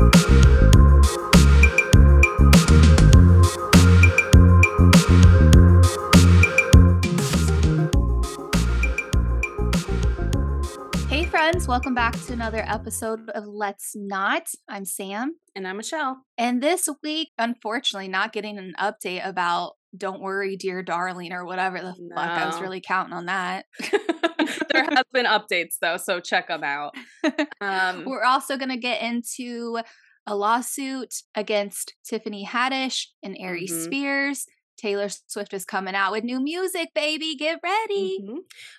Hey, friends, welcome back to another episode of Let's Not. I'm Sam. And I'm Michelle. And this week, unfortunately, not getting an update about Don't Worry, Dear Darling, or whatever the fuck. I was really counting on that. there has been updates though, so check them out. Um, We're also going to get into a lawsuit against Tiffany Haddish and Ari Mhm. Spears. Taylor Swift is coming out with new music, baby. Get ready. mhm.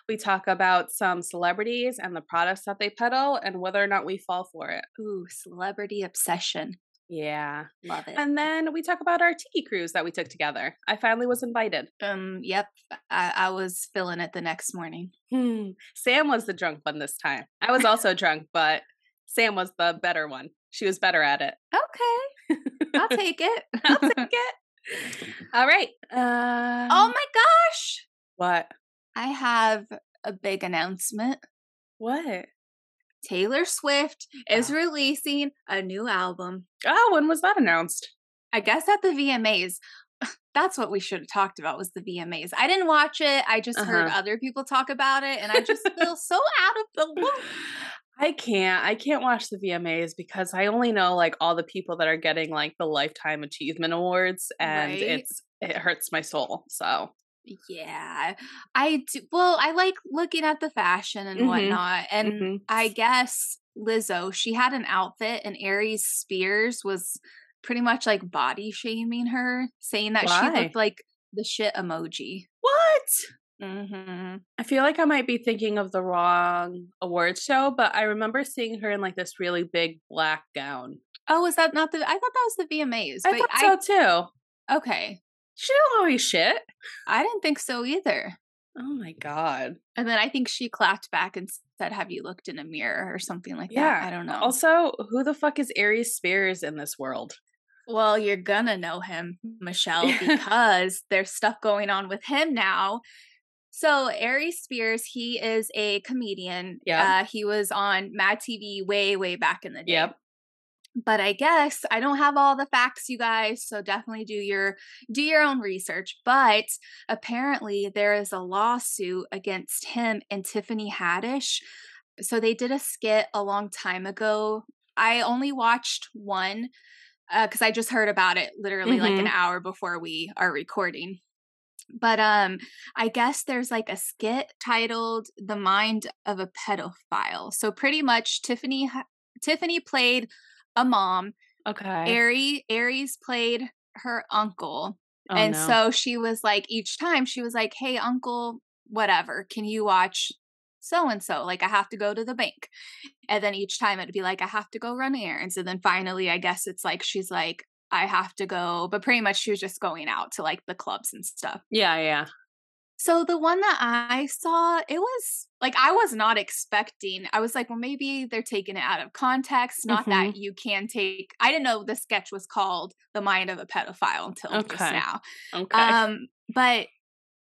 We talk about some celebrities and the products that they peddle and whether or not we fall for it. Ooh, celebrity obsession. Yeah. Love it. And then we talk about our tiki cruise that we took together. I finally was invited. um, yep, I, I was feeling it the next morning. Hmm. Sam was the drunk one this time. I was also drunk, but Sam was the better one. She was better at it. Okay, I'll take it. I'll take it. All right. Uh, oh my gosh, what? I have a big announcement. What? Taylor Swift is Oh. releasing a new album. Oh, when was that announced? I guess at the VMAs. That's what we should have talked about was the VMAs. I didn't watch it. I just heard Uh-huh. other people talk about it and I just feel so out of the loop. I can't. I can't watch the VMAs because I only know like all the people that are getting like the lifetime achievement awards and Right. it's it hurts my soul. So, Yeah. I do, well, I like looking at the fashion and Mhm. whatnot. And mhm. I guess Lizzo, she had an outfit and Aries Spears was pretty much like body shaming her, saying that she Why? looked like the shit emoji. what? hmm I feel like I might be thinking of the wrong awards show, but I remember seeing her in like this really big black gown. Oh, was that not the? I thought that was the VMAs. I thought so too. okay. She don't always shit. I didn't think so either. Oh my god. And then I think she clapped back and said, "Have you looked in a mirror or something like Yeah. that?" I don't know. Also, who the fuck is Aries Spears in this world? Well, you're gonna know him, Michelle, because there's stuff going on with him now. So Aries Spears, he is a comedian. Yeah. Uh, he was on Mad TV way, way back in the day. Yep. But I guess I don't have all the facts, you guys. So definitely do your do your own research. But apparently there is a lawsuit against him and Tiffany Haddish. So they did a skit a long time ago. I only watched one because I just heard about it literally like an Mhm. hour before we are recording. But um I guess there's like a skit titled The Mind of a Pedophile. So pretty much Tiffany ha- Tiffany played a mom, Okay. Ari Aries played her uncle. Oh, and no. so she was like each time she was like, "Hey uncle, whatever, can you watch so and so? Like I have to go to the bank." And then each time it'd be like, "I have to go run errands." And then finally, I guess it's like she's like, "I have to go," but pretty much she was just going out to like the clubs and stuff. yeah, yeah. So the one that I saw, it was like I was not expecting. I was like, well, maybe they're taking it out of context. Not Mm-hmm. that you can take. I didn't know the sketch was called "The Mind of a Pedophile" until just now. Okay. Um, but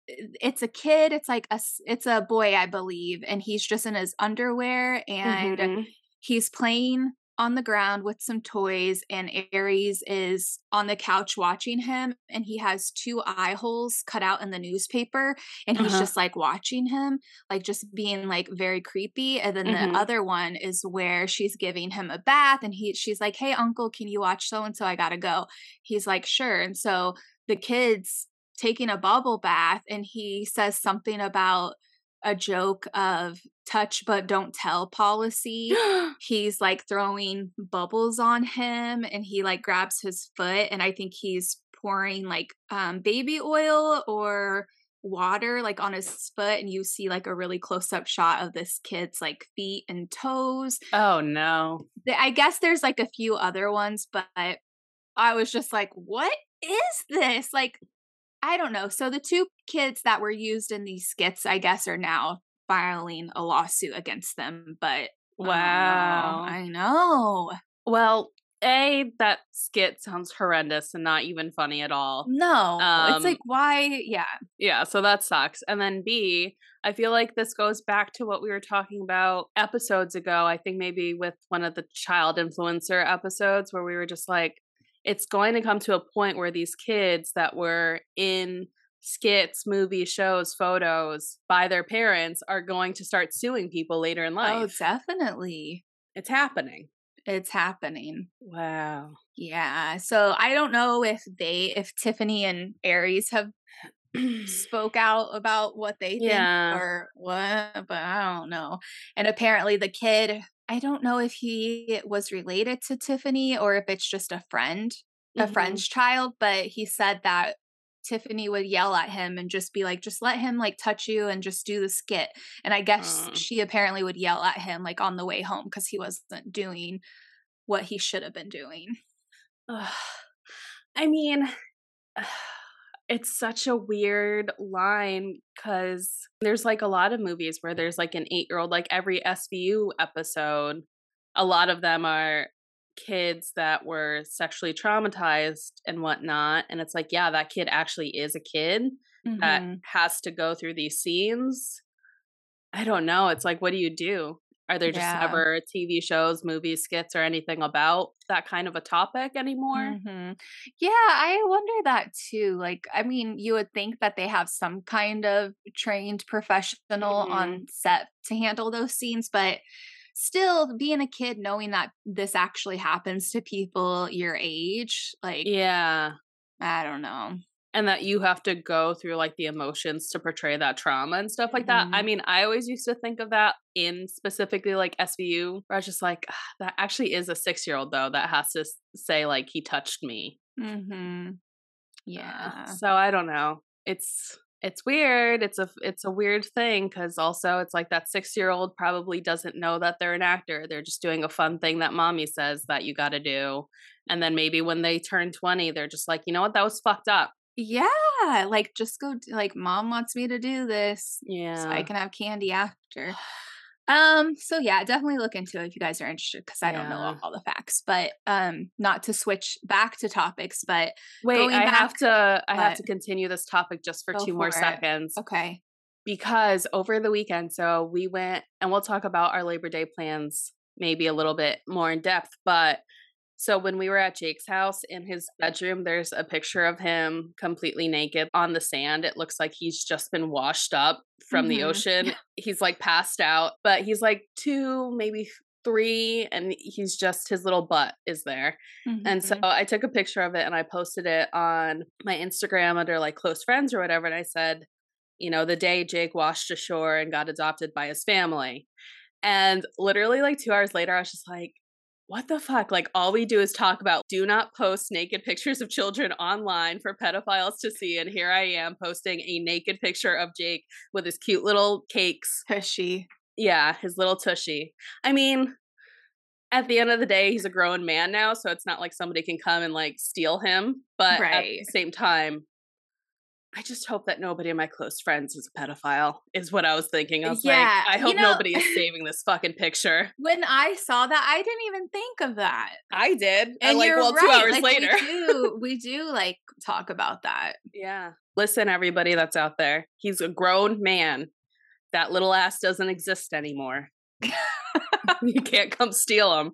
it's a kid. It's like a. It's a boy, I believe, and he's just in his underwear and Mhm. he's playing on the ground with some toys and aries is on the couch watching him and he has two eye holes cut out in the newspaper and he's Uh-huh. just like watching him like just being like very creepy and then Mhm. the other one is where she's giving him a bath and he she's like hey uncle can you watch so and so i gotta go he's like sure and so the kids taking a bubble bath and he says something about a joke of touch but don't tell policy. He's like throwing bubbles on him and he like grabs his foot and i think he's pouring like um baby oil or water like on his foot and you see like a really close up shot of this kid's like feet and toes. Oh no. I guess there's like a few other ones but i was just like what is this? Like i don't know so the two kids that were used in these skits i guess are now filing a lawsuit against them but Wow. Oh, I know. Well, A, that skit sounds horrendous and not even funny at all. No. Um, it's like why yeah. Yeah, so that sucks. And then B, I feel like this goes back to what we were talking about episodes ago. I think maybe with one of the child influencer episodes where we were just like, it's going to come to a point where these kids that were in skits, movies, shows, photos by their parents are going to start suing people later in life. Oh, life. definitely. it's happening. It's happening. Wow. Yeah. So I don't know if they if Tiffany and Aries have spoke out about what they think Yeah. or what, but I don't know. And apparently the kid, I don't know if he was related to Tiffany or if it's just a friend, a Mhm. friend's child, but he said that Tiffany would yell at him and just be like, just let him like touch you and just do the skit. And I guess Uh. she apparently would yell at him like on the way home because he wasn't doing what he should have been doing. Ugh. I mean, it's such a weird line because there's like a lot of movies where there's like an eight year old, like every SVU episode, a lot of them are kids that were sexually traumatized and whatnot. And it's like, yeah, that kid actually is a kid that Mhm. has to go through these scenes. I don't know. It's like, what do you do? Are there just Yeah. never TV shows, movies, skits, or anything about that kind of a topic anymore? Mhm. Yeah, I wonder that too. Like, I mean, you would think that they have some kind of trained professional Mhm. on set to handle those scenes, but still being a kid knowing that this actually happens to people your age, like Yeah. I don't know. And that you have to go through like the emotions to portray that trauma and stuff like that. I Mhm. mean, I always used to think of that in specifically like SVU, where I was just like, "Ah, that actually is a six year old though that has to say, like, he touched me. Mhm. Uh, Yeah. so I don't know. It's it's weird. It's a it's a weird thing because also it's like that six year old probably doesn't know that they're an actor. They're just doing a fun thing that mommy says that you got to do, and then maybe when they turn twenty, they're just like, you know what, that was fucked up. Yeah, like just go like mom wants me to do this Yeah. so I can have candy after. Um, so yeah, definitely look into it if you guys are interested because I don't know all, all the facts. But um, not to switch back to topics, but Wait, I have back- to I have to continue this topic just for two more it. seconds okay. because over the weekend, so we went and we'll talk about our Labor Day plans maybe a little bit more in depth, but so when we were at Jake's house in his bedroom, there's a picture of him completely naked on the sand. It looks like he's just been washed up from the Mhm. ocean. He's like passed out, but he's like two, maybe three, and he's just his little butt is there. And so Mhm. I took a picture of it and I posted it on my Instagram under like close friends or whatever. And I said, you know, the day Jake washed ashore and got adopted by his family. And literally like two hours later, I was just like, what the fuck? Like, all we do is talk about do not post naked pictures of children online for pedophiles to see. And here I am posting a naked picture of Jake with his cute little cakes. Tushy. Yeah, his little tushy. I mean, at the end of the day, he's a grown man now, so it's not like somebody can come and like steal him. But at Right. the same time, I just hope that nobody in my close friends is a pedophile, is what I was thinking. I was Yeah, like, I you hope know- nobody is saving this fucking picture. When I saw that, I didn't even think of that. I did. And And like, you're well, right. two hours like, later. we do, we do like talk about that. yeah. Listen, everybody that's out there. He's a grown man. That little ass doesn't exist anymore. you can't come steal them.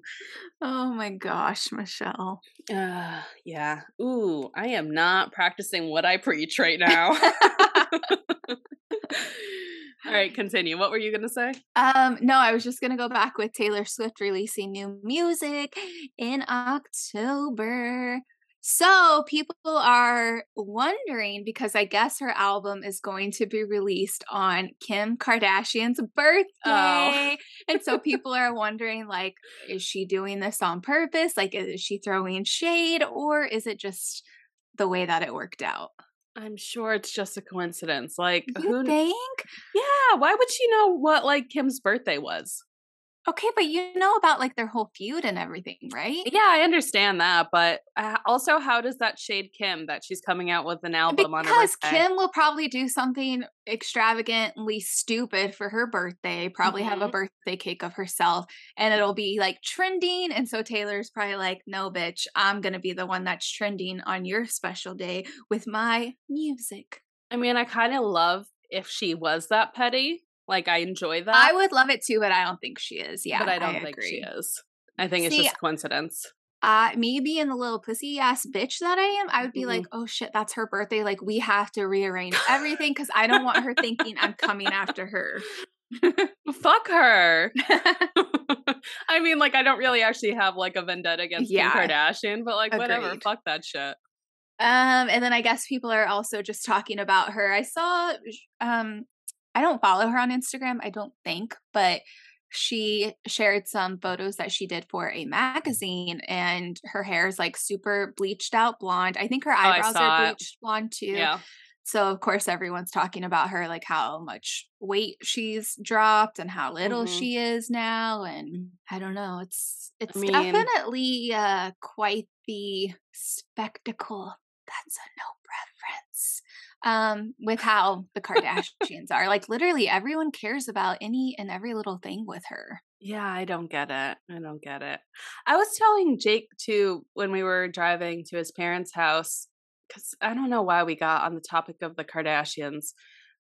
Oh my gosh, Michelle. Uh, yeah. Ooh, I am not practicing what I preach right now. All right, continue. What were you going to say? Um, no, I was just gonna go back with Taylor Swift releasing new music in October. So people are wondering because I guess her album is going to be released on Kim Kardashian's oh. birthday. And so people are wondering like, is she doing this on purpose? Like, is she throwing shade or is it just the way that it worked out? I'm sure it's just a coincidence. Like, You who? think? Yeah, why would she know what like Kim's birthday was? Okay, but you know about like their whole feud and everything, right? Yeah, I understand that, but uh, also, how does that shade Kim that she's coming out with an album because on her birthday? Kim will probably do something extravagantly stupid for her birthday, probably have a Mhm. birthday cake of herself, and it'll be like trending. And so Taylor's probably like, no, bitch, I'm going to be the one that's trending on your special day with my music. I mean, I kind of love if she was that petty. Like, I enjoy that. I would love it too, but I don't think she is. Yeah. but I don't think agree. she is. I think it's See, just coincidence. uh me being the little pussy ass bitch that I am, I would be Mhm. like, oh shit, that's her birthday. Like we have to rearrange everything because I don't want her thinking I'm coming after her. Fuck her. I mean, like, I don't really actually have like a vendetta against Yeah. Kim Kardashian, but like, whatever. Fuck that shit. Um, and then I guess people are also just talking about her. I saw um I don't follow her on Instagram, I don't think, but she shared some photos that she did for a magazine and her hair is like super bleached out blonde. I think her Oh, eyebrows saw are it. bleached blonde too. Yeah. So of course everyone's talking about her like how much weight she's dropped and how little Mhm. she is now and I don't know it's it's mean- definitely uh quite the spectacle. That's a no preference. Um with how the Kardashians are. Like literally everyone cares about any and every little thing with her. Yeah, I don't get it. I don't get it. I was telling Jake too when we were driving to his parents' house because I don't know why we got on the topic of the Kardashians.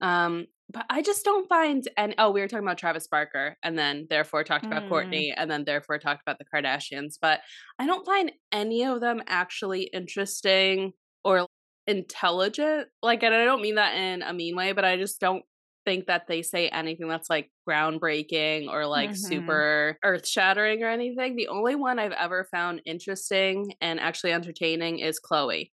Um, but I just don't find and oh, we were talking about Travis Barker and then therefore talked about Mm. Kourtney and then therefore talked about the Kardashians. But I don't find any of them actually interesting or intelligent. Like, and I don't mean that in a mean way, but I just don't think that they say anything that's like groundbreaking or like Mhm. super earth shattering or anything. The only one I've ever found interesting and actually entertaining is Khloé.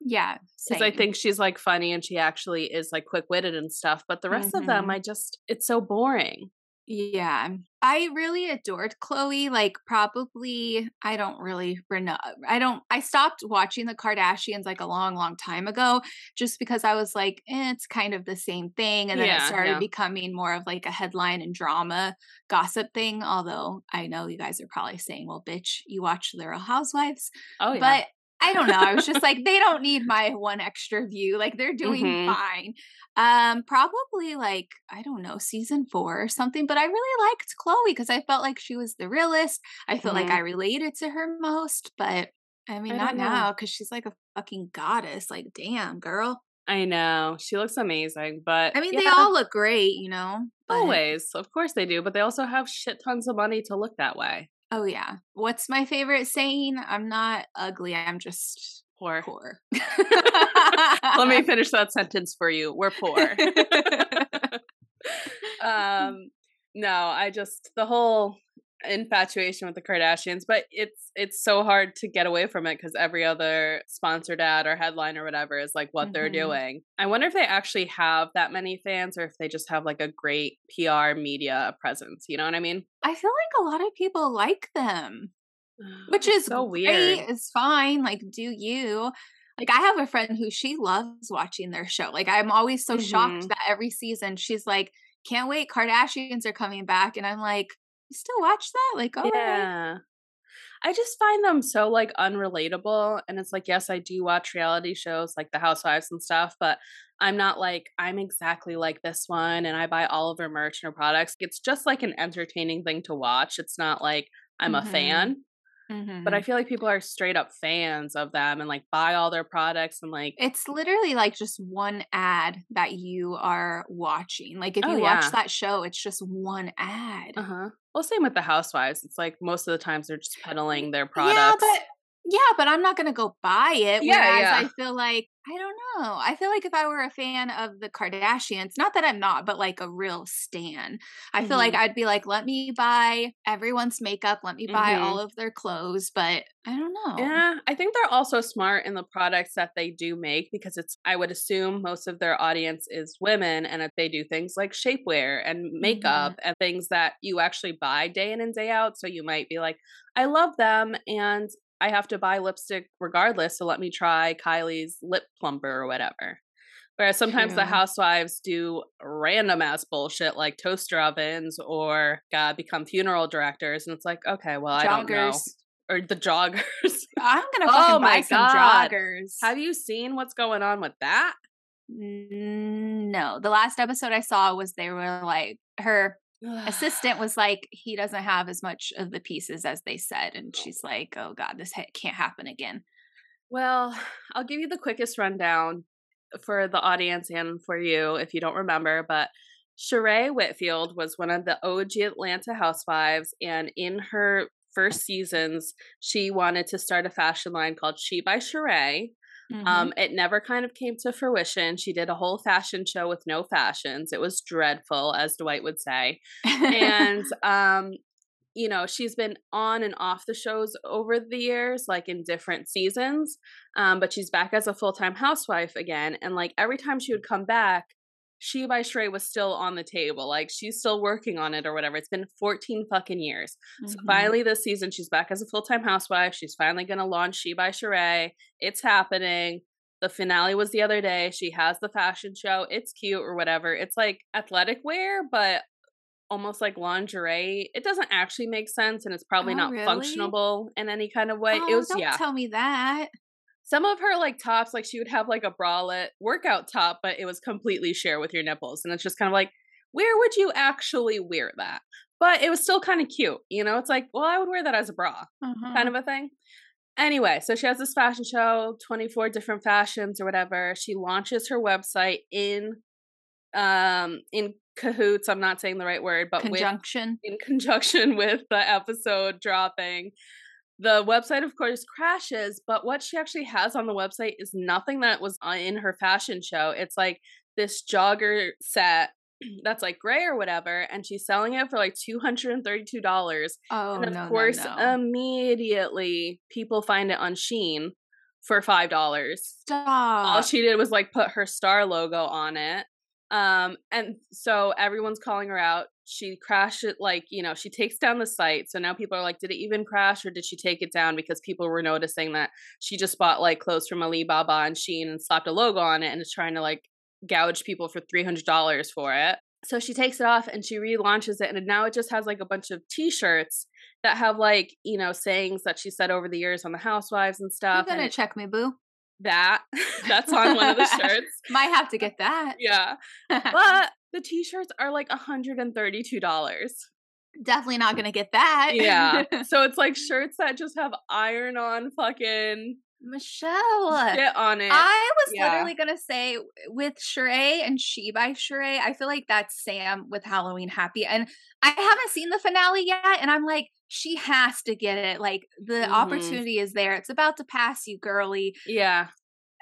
Yeah. Because I think she's like funny and she actually is like quick witted and stuff. But the rest of them, Mhm. I just, it's so boring. Yeah. I really adored Khloé. Like, probably, I don't really, I don't, I stopped watching the Kardashians like a long, long time ago just because I was like, eh, it's kind of the same thing. And then Yeah, it started yeah. becoming more of like a headline and drama gossip thing. Although I know you guys are probably saying, well, bitch, you watch The Real Housewives. Oh, yeah. But I don't know. I was just like, they don't need my one extra view. Like they're doing Mhm. fine. Um, probably like, I don't know, season four or something. But I really liked Khloé because I felt like she was the realest. I feel like Mhm. I related to her most, but I mean I not know. now because she's like a fucking goddess. Like, damn, girl. I know. She looks amazing. But I mean, they all look great, you know. but- always. Of course they do. But they also have shit tons of money to look that way. Oh yeah. What's my favorite saying? I'm not ugly. I'm just Poor. poor. Let me finish that sentence for you. We're poor. um no i just the whole infatuation with the kardashians but it's it's so hard to get away from it because every other sponsored ad or headline or whatever is like what they're Mhm. doing i wonder if they actually have that many fans or if they just have like a great pr media presence you know what i mean I feel like a lot of people like them, which is so great. weird It's fine. Like, do you? Like, I have a friend who she loves watching their show. Like, I'm always so shocked Mhm. that every season she's like, "Can't wait, Kardashians are coming back," and I'm like, "You still watch that?" Like, oh, yeah. I just find them so like unrelatable and it's like yes i do watch reality shows like the housewives and stuff but i'm not like i'm exactly like this one and i buy all of her merch and her products. It's just like an entertaining thing to watch. It's not like i'm a Mhm. Fan but i Mhm. feel like people are straight up fans of them and like buy all their products and like It's literally like just one ad that you are watching. Like, if Oh, you watch that show, it's just one ad. uh-huh well same with the housewives it's like most of the times they're just peddling their products Yeah, but yeah, but I'm not gonna go buy it. Yeah, Whereas yeah. I feel like I don't know. I feel like if I were a fan of the Kardashians, not that I'm not, but like a real stan, I feel like Mhm. I'd be like, let me buy everyone's makeup, let me buy Mhm. all of their clothes, but I don't know. Yeah, I think they're also smart in the products that they do make because it's, I would assume most of their audience is women and if they do things like shapewear and makeup and things that you actually buy day in and day out. So you might be like, I love them and I have to buy lipstick regardless. So let me try Kylie's lip plumper or whatever. Whereas sometimes the housewives do random ass bullshit like toaster ovens or uh, become funeral directors, and it's like, okay, well, I don't know. Or the joggers. I'm gonna Oh buy some joggers. Have you seen what's going on with that? No, the last episode I saw was they were like her assistant was like he doesn't have as much of the pieces as they said, and oh. she's like, oh god, this ha- can't happen again. Well, I'll give you the quickest rundown for the audience and for you if you don't remember, but Sheree Whitfield was one of the OG Atlanta housewives, and in her first seasons, she wanted to start a fashion line called She by Sheree. Mhm. Um, it never kind of came to fruition. She did a whole fashion show with no fashions. It was dreadful, as Dwight would say. and um you know she's been on and off the shows over the years like in different seasons um but she's back as a full-time housewife again and like every time she would come back she by Sheree was still on the table like she's still working on it or whatever it's been 14 fucking years so Mhm. finally this season she's back as a full-time housewife she's finally going to launch she by Sheree it's happening the finale was the other day she has the fashion show it's cute or whatever it's like athletic wear but almost like lingerie. It doesn't actually make sense and it's probably Oh, not really? functionable in any kind of way. Oh, it was don't yeah. tell me that. Some of her like tops, like she would have like a bralette workout top, but it was completely share with your nipples. And it's just kind of like, where would you actually wear that? But it was still kind of cute. You know, it's like, well, I would wear that as a bra Uh-huh. kind of a thing. Anyway, so she has this fashion show, 24 different fashions or whatever. She launches her website in um in cahoots, I'm not saying the right word, but with conjunction. in conjunction with the episode dropping. The website, of course, crashes, but what she actually has on the website is nothing that was in her fashion show. It's like this jogger set that's like gray or whatever, and she's selling it for like $232. Oh and of no, course, no, no. immediately people find it on Shein for $5 Stop. all she did was like put her star logo on it um and so everyone's calling her out she crashed it like you know she takes down the site so now people are like did it even crash or did she take it down? because people were noticing that she just bought like clothes from alibaba and Shein and slapped a logo on it and is trying to like gouge people for $300 for it. So she takes it off and she relaunches it and now it just has like a bunch of t-shirts that have like you know sayings that she said over the years on the housewives and stuff I'm gonna check me, boo. that. That's on one of the shirts. Might have to get that. yeah. But the t-shirts are like $132 Definitely not gonna get that. yeah so it's like shirts that just have iron on fucking Michelle. shit on it I was Yeah. literally gonna say with Sheree and She by Sheree, I feel like that's Sam with Halloween Happy. And I haven't seen the finale yet, and I'm like, she has to get it. Like the Mhm. opportunity is there. It's about to pass you, girly. yeah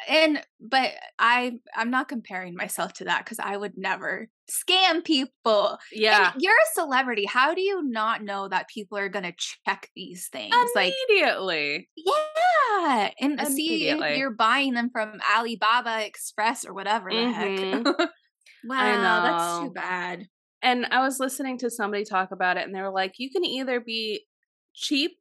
And but I I'm not comparing myself to that because I would never scam people. yeah And you're a celebrity. How do you not know that people are gonna check these things? Like immediately yeah, and see you're buying them from Alibaba Express or whatever the Mhm. heck. wow, that's know. too bad. and i was listening to somebody talk about it and they were like you can either be cheap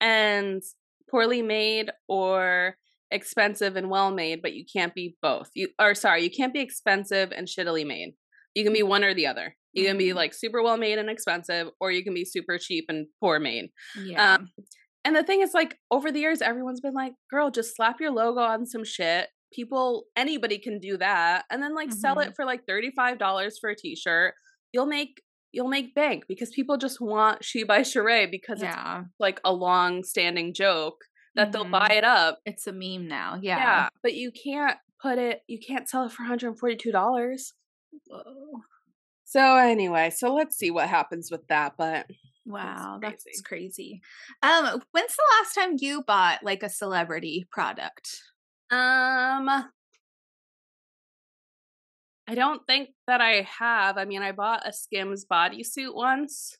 and poorly made or expensive and well made but you can't be both. You or sorry you can't be expensive and shittily made. You can be one or the other. You can be Mhm. like super well made and expensive or you can be super cheap and poor made. Yeah, Um, and the thing is like over the years everyone's been like girl just slap your logo on some shit. People anybody can do that. And then like sell Mhm. it for like $35 for a t-shirt. You'll make you'll make bank because people just want she by Sheree because it's like a long standing joke that they'll Mhm. buy it up it's a meme now. yeah. Yeah. but you can't put it you can't sell it for $142 Whoa. so anyway so let's see what happens with that but Wow, crazy. that's crazy. Um, when's the last time you bought like a celebrity product? Um, I don't think that I have. I mean, I bought a Skims bodysuit once,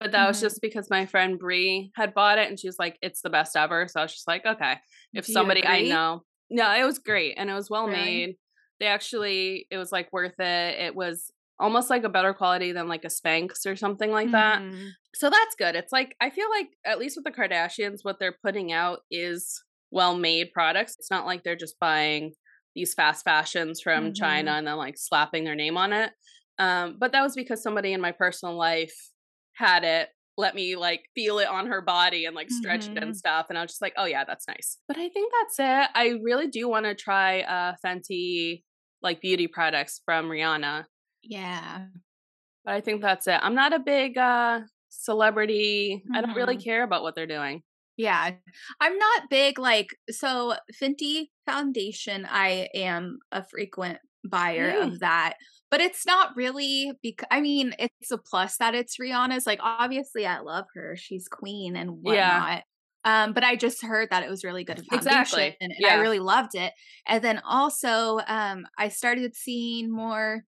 but that was Mhm. just because my friend Bree had bought it and she was like, "It's the best ever." So I was just like, "Okay, if Do somebody I know." No, it was great and it was well Really? made. They actually, it was like worth it. It was almost like a better quality than like a Spanx or something like that. Mhm. So that's good. It's like I feel like at least with the Kardashians, what they're putting out is well made products. It's not like they're just buying these fast fashions from mm-hmm. China and then like slapping their name on it. Um, but that was because somebody in my personal life had it let me like feel it on her body and like stretch mm-hmm. it and mm-hmm. stuff. And I was just like, oh yeah, that's nice. But I think that's it. I really do want to try uh Fenty like beauty products from Rihanna. Yeah. But I think that's it. I'm not a big uh celebrity. Mm-hmm. I don't really mm-hmm. care about what they're doing. Yeah. I'm not big like so Fenty foundation I am a frequent buyer mm. of that but it's not really because I mean it's a plus that it's Rihanna's. Like obviously I love her; she's queen and whatnot. Yeah. Um, but I just heard that it was really good exactly, and, and yeah. I really loved it. And then also, um, I started seeing more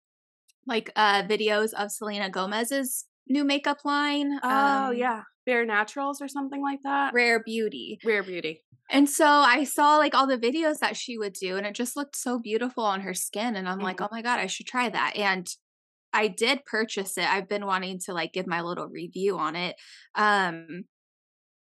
like uh videos of Selena Gomez's new makeup line. Oh um, yeah, Bare Naturals or something like that. Rare Beauty. Rare Beauty. And so I saw like all the videos that she would do, and it just looked so beautiful on her skin. And I'm mm-hmm. like, oh my God, I should try that. And I did purchase it. I've been wanting to like give my little review on it. Um,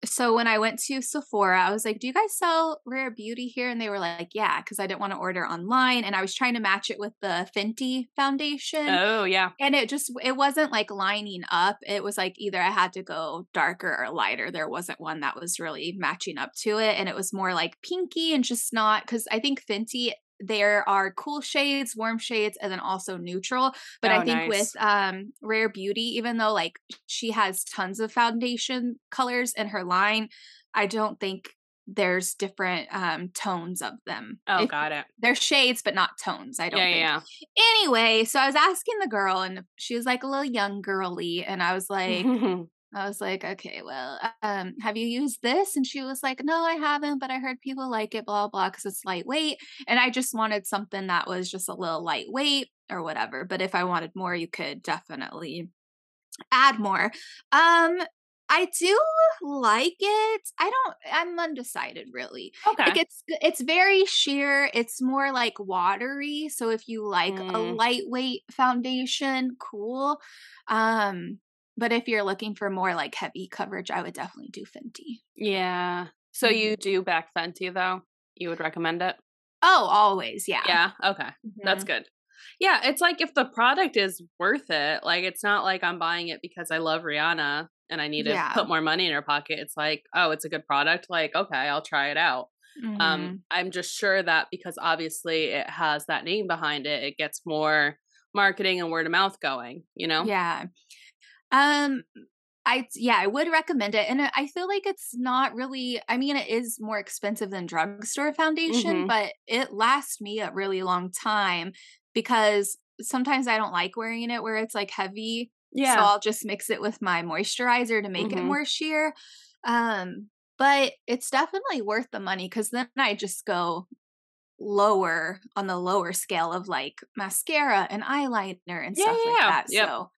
so when I went to Sephora, I was like, "Do you guys sell Rare Beauty here?" And they were like, "Yeah," because I didn't want to order online, and I was trying to match it with the Fenty foundation. Oh yeah, and it just it wasn't like lining up. It was like either I had to go darker or lighter. There wasn't one that was really matching up to it, and it was more like pinky and just not because I think Fenty there are cool shades, warm shades, and then also neutral. But oh, I think nice. with um Rare Beauty, even though like she has tons of foundation colors in her line, I don't think there's different um tones of them. Oh, got it. They're shades, but not tones. I don't yeah, think. Yeah. Anyway, so I was asking the girl, and she was like a little young girly, and I was like, I was like, okay, well, um, have you used this? And she was like, no, I haven't, but I heard people like it, blah, blah, because it's lightweight. And I just wanted something that was just a little lightweight or whatever. But if I wanted more, you could definitely add more. Um, I do like it. I don't I'm undecided really. Okay. Like it's it's very sheer. It's more like watery. So if you like mm. a lightweight foundation, cool. Um but if you're looking for more like heavy coverage, I would definitely do Fenty. Yeah. So mm-hmm. you do back Fenty though? You would recommend it? Oh, always. Yeah. Yeah. Okay. Mm-hmm. That's good. Yeah. It's like if the product is worth it, like it's not like I'm buying it because I love Rihanna and I need to yeah. put more money in her pocket. It's like, oh, it's a good product. Like, okay, I'll try it out. Mm-hmm. Um, I'm just sure that because obviously it has that name behind it, it gets more marketing and word of mouth going, you know? Yeah. Um, I yeah, I would recommend it, and I feel like it's not really. I mean, it is more expensive than drugstore foundation, mm-hmm. but it lasts me a really long time because sometimes I don't like wearing it where it's like heavy. Yeah, so I'll just mix it with my moisturizer to make mm-hmm. it more sheer. Um, but it's definitely worth the money because then I just go lower on the lower scale of like mascara and eyeliner and yeah, stuff yeah, like that. Yep. So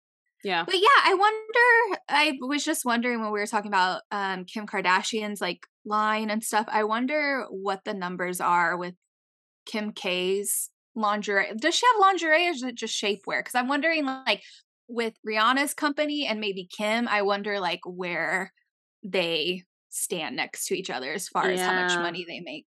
yeah. But yeah, I wonder I was just wondering when we were talking about um Kim Kardashian's like line and stuff. I wonder what the numbers are with Kim K's lingerie. Does she have lingerie or is it just shapewear? Cuz I'm wondering like with Rihanna's company and maybe Kim, I wonder like where they stand next to each other as far yeah. as how much money they make.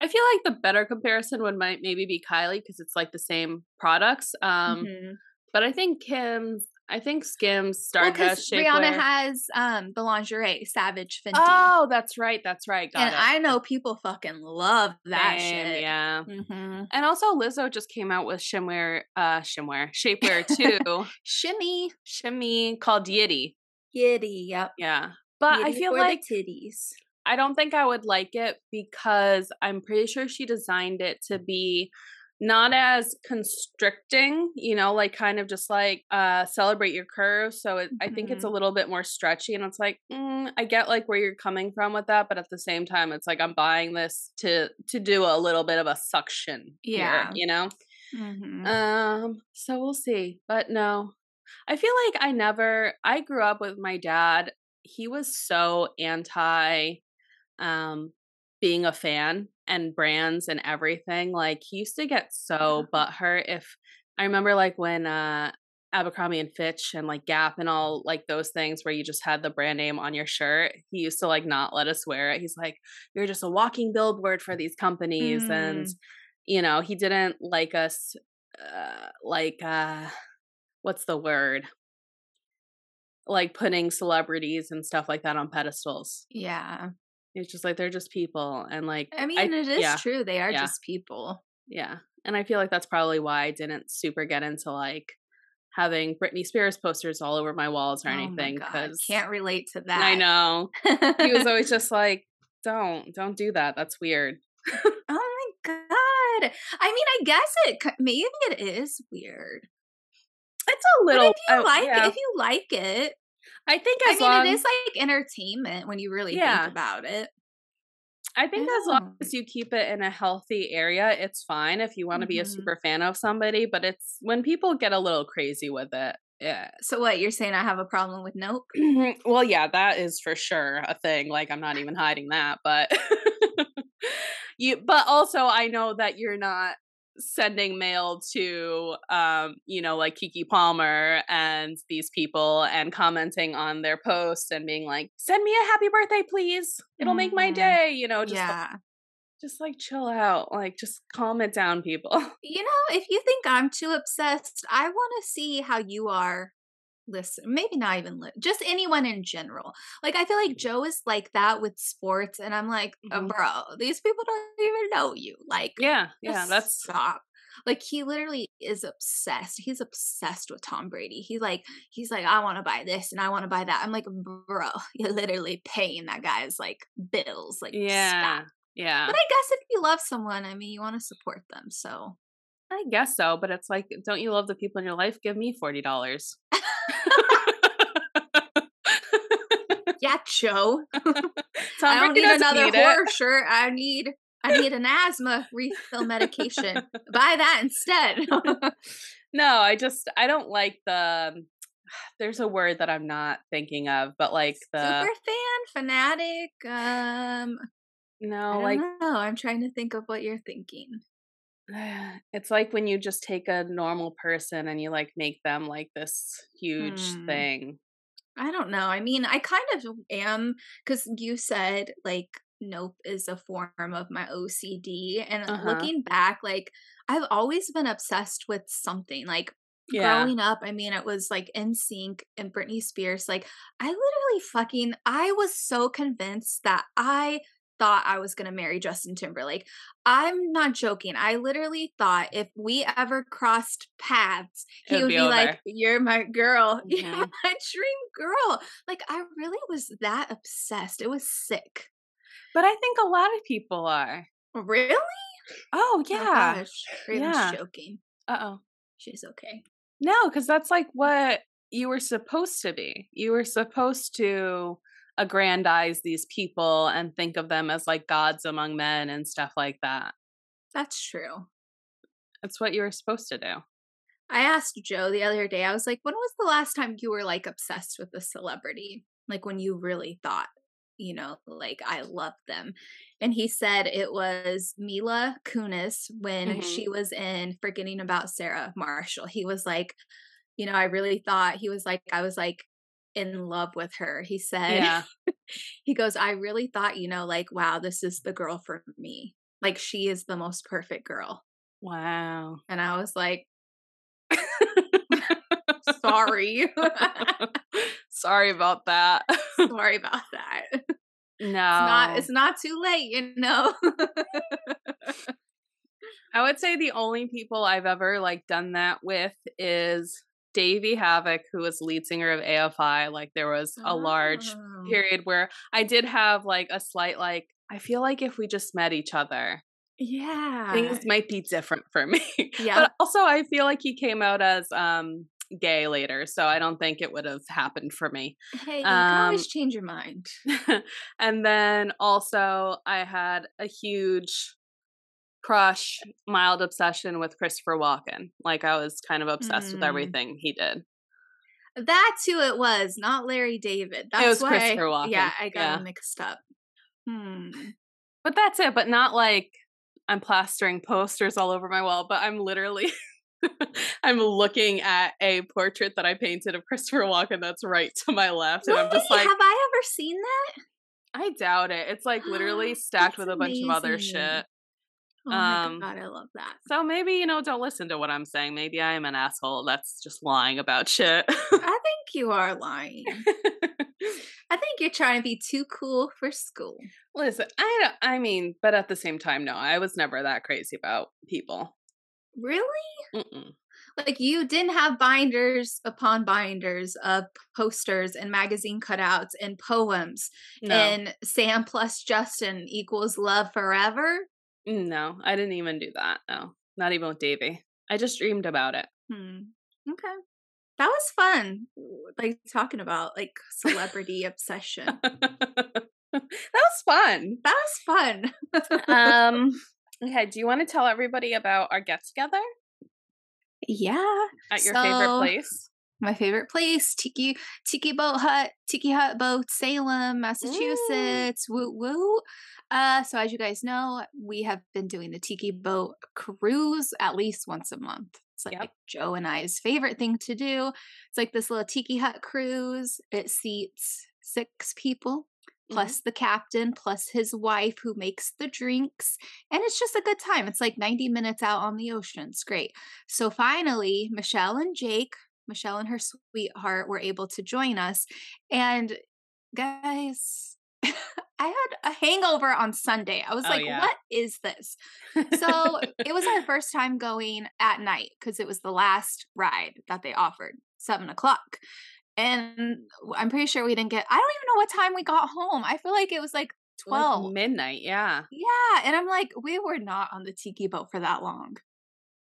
I feel like the better comparison would might maybe be Kylie because it's like the same products. Um mm-hmm. but I think Kim's I think Skims started well, Rihanna has um the lingerie Savage Fenty. Oh, that's right, that's right. Got and it. I know people fucking love that Same, shit. Yeah, mm-hmm. and also Lizzo just came out with shimwear, uh, shimwear, shapewear too. shimmy, shimmy called Yitty. Yitty, yep. Yeah, but Yitty I feel like titties. I don't think I would like it because I'm pretty sure she designed it to be not as constricting, you know, like kind of just like uh celebrate your curves. So it, mm-hmm. I think it's a mm-hmm. little bit more stretchy, and it's like mm, I get like where you're coming from with that, but at the same time, it's like I'm buying this to to do a little bit of a suction, yeah, here, you know. Mm-hmm. Um, so we'll see, but no, I feel like I never. I grew up with my dad. He was so anti um being a fan and brands and everything. Like he used to get so butthurt if I remember like when uh Abercrombie and Fitch and like Gap and all like those things where you just had the brand name on your shirt. He used to like not let us wear it. He's like, You're just a walking billboard for these companies mm. and you know, he didn't like us uh like uh what's the word? Like putting celebrities and stuff like that on pedestals. Yeah. It's just like they're just people and like I mean, it is yeah, true. They are yeah. just people. yeah. And I feel like that's probably why I didn't super get into like having Britney Spears posters all over my walls or Oh anything because can't relate to that. I know he was always just like, "Don't, don't do that. That's weird." oh my god. I mean, I guess it maybe it is weird. It's a But little. if you I- like yeah. if you like it, I think I mean, long it is like entertainment when you really Yeah. think about it. I think as long as you keep it in a healthy area, it's fine if you want to be a Mhm. super fan of somebody. But it's when people get a little crazy with it. Yeah. So what you're saying? I have a problem with Nope. well, yeah, that is for sure a thing. Like I'm not even hiding that, but you. But also, I know that you're not sending mail to, um, you know, like Keke Palmer and these people and commenting on their posts and being like, "Send me a happy birthday, please. It'll make my Mhm. day." You know, just yeah. just like chill out like just calm it down people You know, if you think I'm too obsessed, I want to see how you are. Listen, maybe not even li- just anyone in general. Like I feel like Joe is like that with sports, and I'm like, uh, Mhm. bro, these people don't even know you. Like, yeah yeah that's stop. Like he literally is obsessed. He's obsessed with Tom Brady. He's like, he's like, I want to buy this and I want to buy that. I'm like, bro, you're literally paying that guy's like bills. Like, yeah stop. yeah But I guess if you love someone, I mean, you want to support them. So i guess so but it's like don't you love the people in your life give me $40 yeah, Joe. I don't need another need it. horror shirt. I need I need an asthma refill medication. Buy that instead. no i just i don't like the um, there's a word that i'm not thinking of but like the Super fan, fanatic. Um, no I don't like know. I'm trying to think of what you're thinking. it's like when you just take a normal person and you like make them like this huge Hmm. thing I don't know. I mean, I kind of am because you said like nope is a form of my OCD. And Uh-huh. looking back, like I've always been obsessed with something. Like yeah growing up, I mean, it was like NSYNC and Britney Spears. Like I literally fucking I was so convinced that I thought I was gonna marry Justin Timberlake. I'm not joking. I literally thought if we ever crossed paths, he would be be, like, You're my girl. You're Mhm. my dream girl. Like I really was that obsessed. It was sick. but i think a lot of people are Really? oh Oh, yeah gosh. Raven's Yeah. joking. uh-oh She's okay. No, because that's like what you were supposed to be. You were supposed to aggrandize these people and think of them as like gods among men and stuff like that. That's true. That's what you were supposed to do. I asked Joe the other day, I was like, when was the last time you were like obsessed with a celebrity? Like when you really thought, you know, like I loved them. And he said it was Mila Kunis when Mhm. she was in Forgetting About Sarah Marshall. He was like, you know, I really thought he was like, I was like in love with her. He said, Yeah. he goes, I really thought, you know, like, wow, this is the girl for me. Like she is the most perfect girl. Wow. And I was like, sorry. Sorry about that. sorry about that. No. It's no. not it's not too late, you know. I would say the only people I've ever like done that with is Davey Havok, who was lead singer of AFI. Like there was a large Oh. period where I did have like a slight like I feel like if we just met each other, Yeah. things might be different for me. Yeah. But also I feel like he came out as um gay later, so I don't think it would have happened for me. hey, you can always um, change your mind. and then also I had a huge crush, mild obsession with Christopher Walken. Like I was kind of obsessed with Mm. everything he did. That's who it was, not Larry David. That's it was why Christopher Walken, Yeah, I got yeah. mixed up. Hmm. But that's it, but not like I'm plastering posters all over my wall, but I'm literally I'm looking at a portrait that I painted of Christopher Walken that's right to my left and I'm just like have I ever seen that? I doubt it. It's like literally stacked with a bunch of other shit. Oh um, my god, I love that. So maybe, you know, don't listen to what I'm saying. Maybe I am an asshole that's just lying about shit. I think you are lying. I think you're trying to be too cool for school. Listen, I don't, I mean, but at the same time, no, I was never that crazy about people. Really? Mm-mm. Like you didn't have binders upon binders of posters and magazine cutouts and poems no. and Sam plus Justin equals love forever. No, I didn't even do that. No, not even with Davey. I just dreamed about it. Hmm. Okay. That was fun. Like talking about like celebrity obsession. that was fun. That was fun. um okay, do you want to tell everybody about our get together? Yeah. At your so, favorite place? My favorite place, Tiki Tiki Boat Hut, Tiki Hut Boat, Salem, Massachusetts. Ooh. Woo woo. Uh, so as you guys know, we have been doing the Tiki Boat cruise at least once a month. It's like yep. Joe and I's favorite thing to do. It's like this little Tiki Hut cruise. It seats six people plus mm-hmm. the captain, plus his wife who makes the drinks. And it's just a good time. It's like 90 minutes out on the ocean. It's great. So finally, Michelle and Jake, Michelle and her sweetheart, were able to join us. And guys, I had a hangover on Sunday. I was oh, like, yeah. what is this? So it was our first time going at night because it was the last ride that they offered, seven o'clock and I'm pretty sure we didn't get. I don't even know what time we got home. I feel like it was like twelve like midnight. Yeah, yeah. And I'm like, we were not on the tiki boat for that long.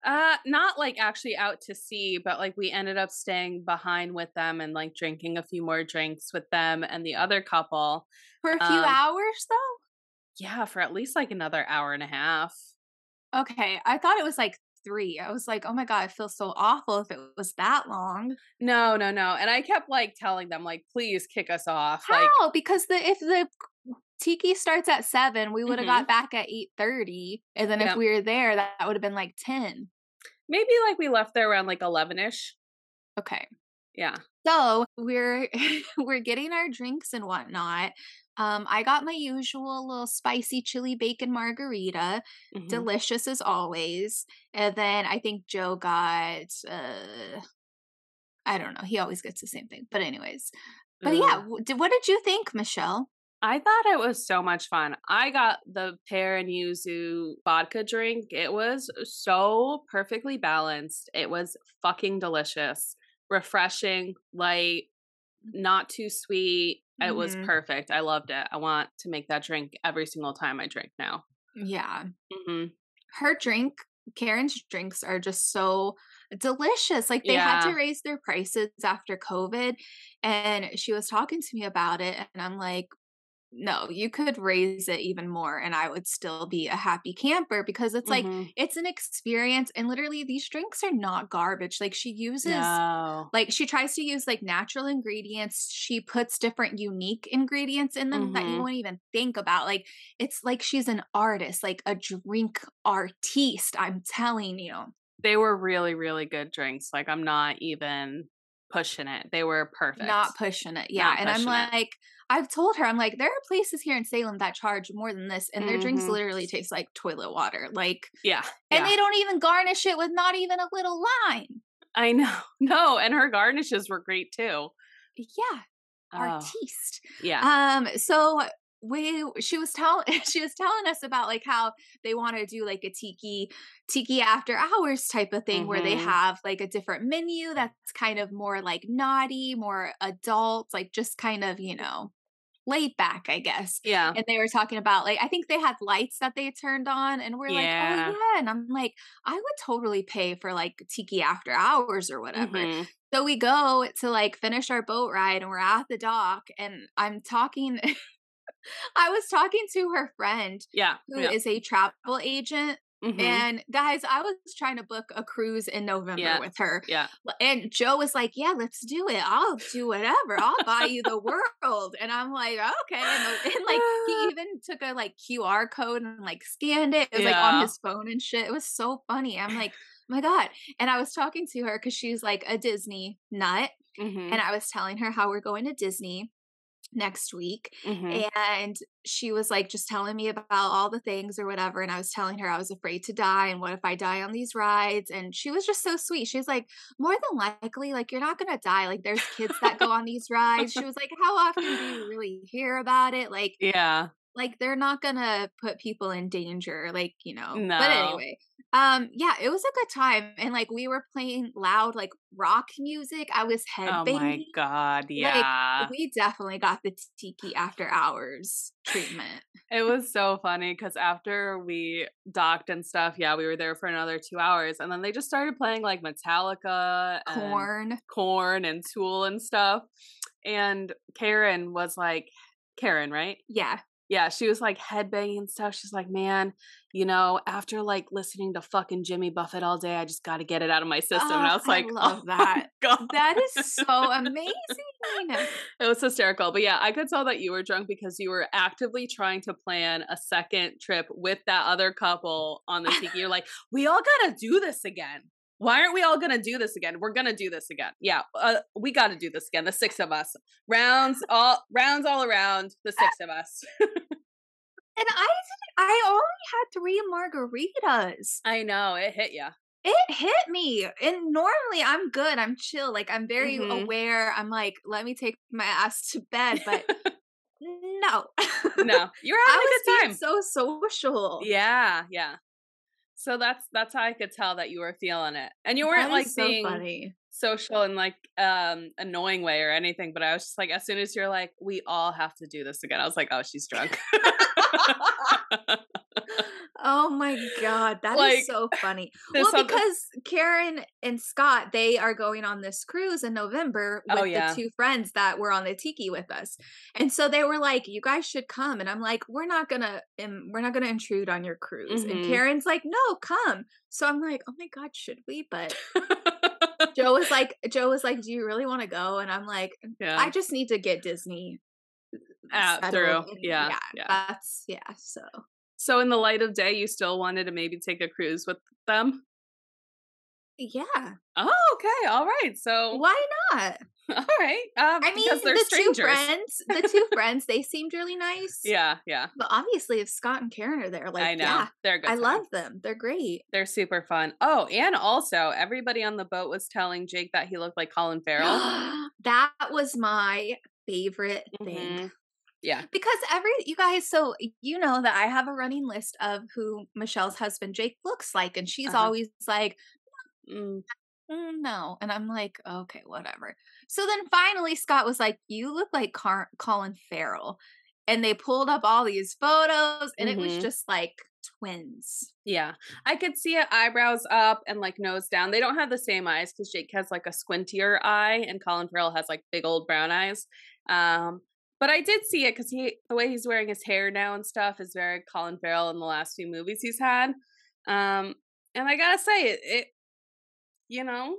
Uh, not like actually out to sea, but like we ended up staying behind with them and like drinking a few more drinks with them and the other couple for a few um, hours though. Yeah, for at least like another hour and a half. Okay, I thought it was like three. I was like, oh my God, I feel so awful if it was that long. No, no, no. And I kept like telling them, like, please kick us off. How? Like, because the if the tiki starts at seven, we would have mm-hmm. got back at eight thirty. And then if we were there, that, that would have been like ten. Maybe like we left there around like eleven ish. Okay. Yeah. So we're we're getting our drinks and whatnot. Um, I got my usual little spicy chili bacon margarita, mm-hmm. delicious as always. And then I think Joe got, uh, I don't know, he always gets the same thing. But anyways, but yeah, what did you think, Michelle? I thought it was so much fun. I got the pear and yuzu vodka drink. It was so perfectly balanced. It was fucking delicious, refreshing, light, not too sweet, it mm-hmm. was perfect. I loved it. I want to make that drink every single time I drink now. Yeah. Mm-hmm. Her drink, Karen's drinks are just so delicious. Like they yeah. had to raise their prices after COVID. And she was talking to me about it. And I'm like, no, you could raise it even more and I would still be a happy camper because it's like mm-hmm. it's an experience and literally these drinks are not garbage. Like she uses no. like she tries to use like natural ingredients. She puts different unique ingredients in them mm-hmm. that you mm-hmm. won't even think about. Like it's like she's an artist, like a drink artiste, I'm telling you. They were really really good drinks. Like I'm not even pushing it. They were perfect. Not pushing it. Yeah. Not and I'm like, it. I've told her, I'm like, there are places here in Salem that charge more than this, and their mm-hmm. drinks literally taste like toilet water. Like, yeah. And yeah. they don't even garnish it with not even a little lime. I know. No. And her garnishes were great too. Yeah. Oh. Artiste. Yeah. Um, so we she was telling she was telling us about like how they want to do like a tiki tiki after hours type of thing mm-hmm. where they mm-hmm. have like a different menu that's kind of more like naughty more adult like just kind of you know laid back i guess yeah and they were talking about like i think they had lights that they turned on and we're yeah. like oh yeah and i'm like i would totally pay for like tiki after hours or whatever mm-hmm. so we go to like finish our boat ride and we're at the dock and i'm talking I was talking to her friend, yeah, who yeah. is a travel agent. Mm-hmm. And guys, I was trying to book a cruise in November yeah. with her. Yeah. And Joe was like, Yeah, let's do it. I'll do whatever. I'll buy you the world. And I'm like, Okay. And, and like he even took a like QR code and like scanned it. It was yeah. like on his phone and shit. It was so funny. I'm like, my God. And I was talking to her because she's like a Disney nut. Mm-hmm. And I was telling her how we're going to Disney next week Mhm. and she was like just telling me about all the things or whatever and i was telling her i was afraid to die and what if i die on these rides and she was just so sweet she's like more than likely like you're not gonna die like there's kids that go on these rides she was like how often do you really hear about it like Yeah. Like they're not gonna put people in danger like you know but anyway um yeah it was a good time and like we were playing loud like rock music i was headbanging. Oh my god. Yeah. we definitely got the tiki after hours treatment It was so funny because after we docked and stuff, yeah, we were there for another two hours, and then they just started playing like Metallica, Korn Korn, and Tool and stuff. And Karen was like, Karen, right? yeah Yeah, she was like headbanging and stuff. She's like, man, you know, after like listening to fucking Jimmy Buffett all day, I just got to get it out of my system. and I Oh, was like, love oh that God. that is so amazing It was hysterical. But yeah, I could tell that you were drunk because you were actively trying to plan a second trip with that other couple on the tiki. You're like, we all got to do this again. Why aren't we all going to do this again? We're going to do this again. Yeah, uh, we got to do this again. The six of us. Rounds all rounds all around the six of us. and i i only had three margaritas I know, it hit you. it hit me and normally i'm good i'm chill like i'm very Mhm. aware i'm like let me take my ass to bed but no No, you were i having was a good time. so social Yeah, yeah. So that's that's how I could tell that you were feeling it. And you weren't like so being funny social in like um annoying way or anything, but I was just like as soon as you're like, we all have to do this again, I was like, oh, she's drunk. oh my god that is Like, so funny well something- because karen and scott they are going on this cruise in november with Oh, yeah. the two friends that were on the tiki with us and so they were like you guys should come and i'm like we're not gonna um, we're not gonna intrude on your cruise and Mhm. karen's like no come so i'm like oh my god should we but joe was like joe was like do you really want to go and i'm like yeah. i just need to get disney Ah, settled through. and Yeah, yeah. that's yeah so so in the light of day, you still wanted to maybe take a cruise with them? yeah Oh, okay. All right. So why not all right. Um, I mean, the strangers. two friends, the two friends, they seemed really nice. Yeah, yeah. But obviously, if Scott and Karen are there, like, I know. yeah, They're good. I time. love them. They're great. They're super fun. Oh, and also everybody on the boat was telling Jake that he looked like Colin Farrell. that was my favorite thing. Mhm. Yeah. Because every you guys, so you know that I have a running list of who Michelle's husband Jake looks like, and she's Uh-huh. always like, Mm, "Mm, no, and I'm like, okay, whatever. So then finally, Scott was like, "You look like Car- Colin Farrell," and they pulled up all these photos, and it was Mhm. just like twins. yeah. I could see it eyebrows up and like nose down. They don't have the same eyes because Jake has like a squintier eye and Colin Farrell has like big old brown eyes. Um, but I did see it because he the way he's wearing his hair now and stuff is very Colin Farrell in the last few movies he's had. Um, and I gotta say it, it you know,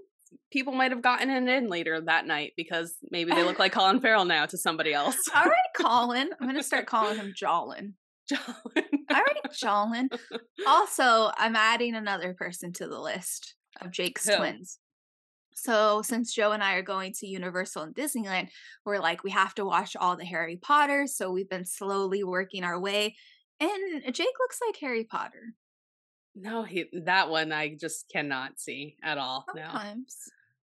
people might have gotten it in later that night because maybe they look like Colin Farrell now to somebody else. All right, Colin. I'm gonna start calling him Jolin. Jolin. All right, Jolin. Also, I'm adding another person to the list of Jake's Who? twins. So, since Joe and I are going to Universal and Disneyland, we're like, we have to watch all the Harry Potter. So, we've been slowly working our way. And Jake looks like Harry Potter No, he that one I just cannot see at all. No.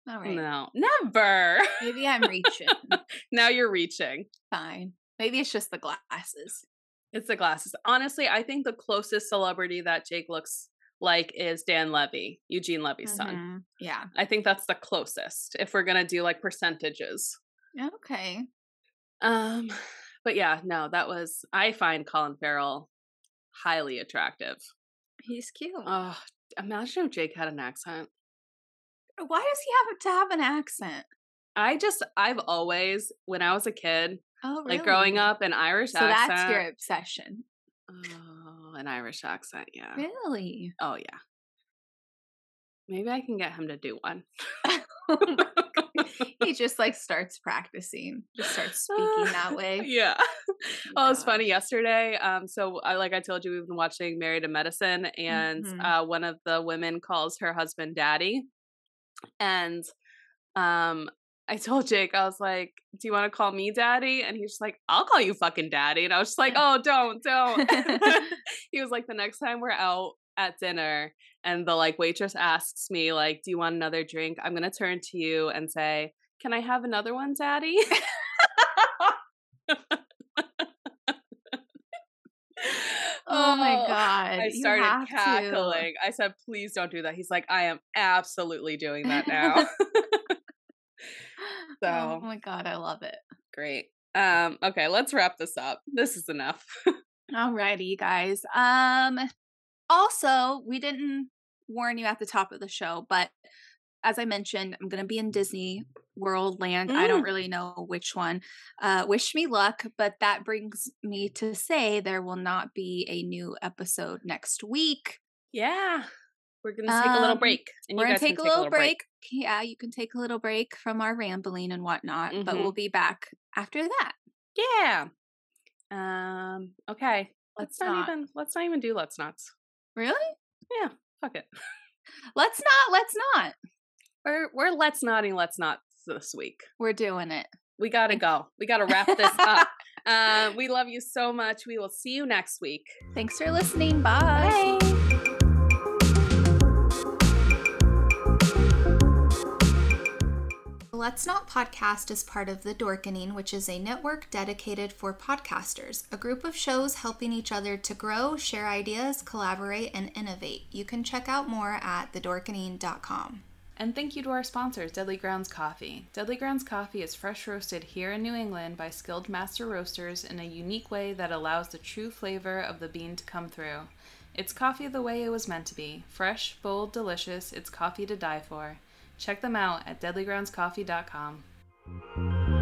All right. No, never. Maybe I'm reaching. now you're reaching. Fine. Maybe it's just the glasses. It's the glasses. Honestly, I think the closest celebrity that Jake looks like is Dan Levy, Eugene Levy's son. Mhm. Yeah. I think that's the closest if we're gonna do like percentages. Okay. Um, but yeah, no, that was I find Colin Farrell highly attractive. He's cute. Oh, imagine if Jake had an accent. Why does he have to have an accent? I just I've always when I was a kid, Oh, really? like growing up, an Irish So accent. that's your obsession. Oh, an Irish accent, yeah. Really? Oh yeah. Maybe I can get him to do one. he just like starts practicing, just starts speaking that way. Yeah. Oh, it's gosh. funny. Yesterday, um, so I like I told you, we've been watching Married to Medicine, and Mhm. uh, one of the women calls her husband daddy, and um, I told Jake, I was like, Do you want to call me daddy? And he's like, I'll call you fucking daddy. And I was just like, Oh, don't, don't. he was like, The next time we're out at dinner and the like waitress asks me, like, Do you want another drink? I'm gonna turn to you and say, Can I have another one, daddy? oh my oh, god. I started have to. I said, please don't do that. He's like, I am absolutely doing that now. Oh my god, I love it. great. Um, okay, let's wrap this up. This is enough. Alrighty, you guys. Um also, we didn't warn you at the top of the show, but as I mentioned, I'm gonna be in Disney World Land. I don't Mm. really know which one. Uh wish me luck, but that brings me to say there will not be a new episode next week. yeah. We're gonna take a little Um, break. And We're you gonna guys can take a little break. Yeah, you can take a little break from our rambling and whatnot, but Mhm. we'll be back after that. Yeah. Um, okay. Let's, Let's not, not. even let's not even do let's nots. Really? Yeah, fuck it. Let's not. Let's not. We're we're let's notting let's not this week. We're doing it. We gotta go. We gotta wrap this up. Uh, we love you so much. We will see you next week. Thanks for listening. Bye. Let's Not Podcast is part of The Dorkening, which is a network dedicated for podcasters, a group of shows helping each other to grow, share ideas, collaborate, and innovate. You can check out more at thedorkening.com. And thank you to our sponsors, Deadly Grounds Coffee. Deadly Grounds Coffee is fresh roasted here in New England by skilled master roasters in a unique way that allows the true flavor of the bean to come through. It's coffee the way it was meant to be fresh, bold, delicious. It's coffee to die for. Check them out at deadlygroundscoffee.com.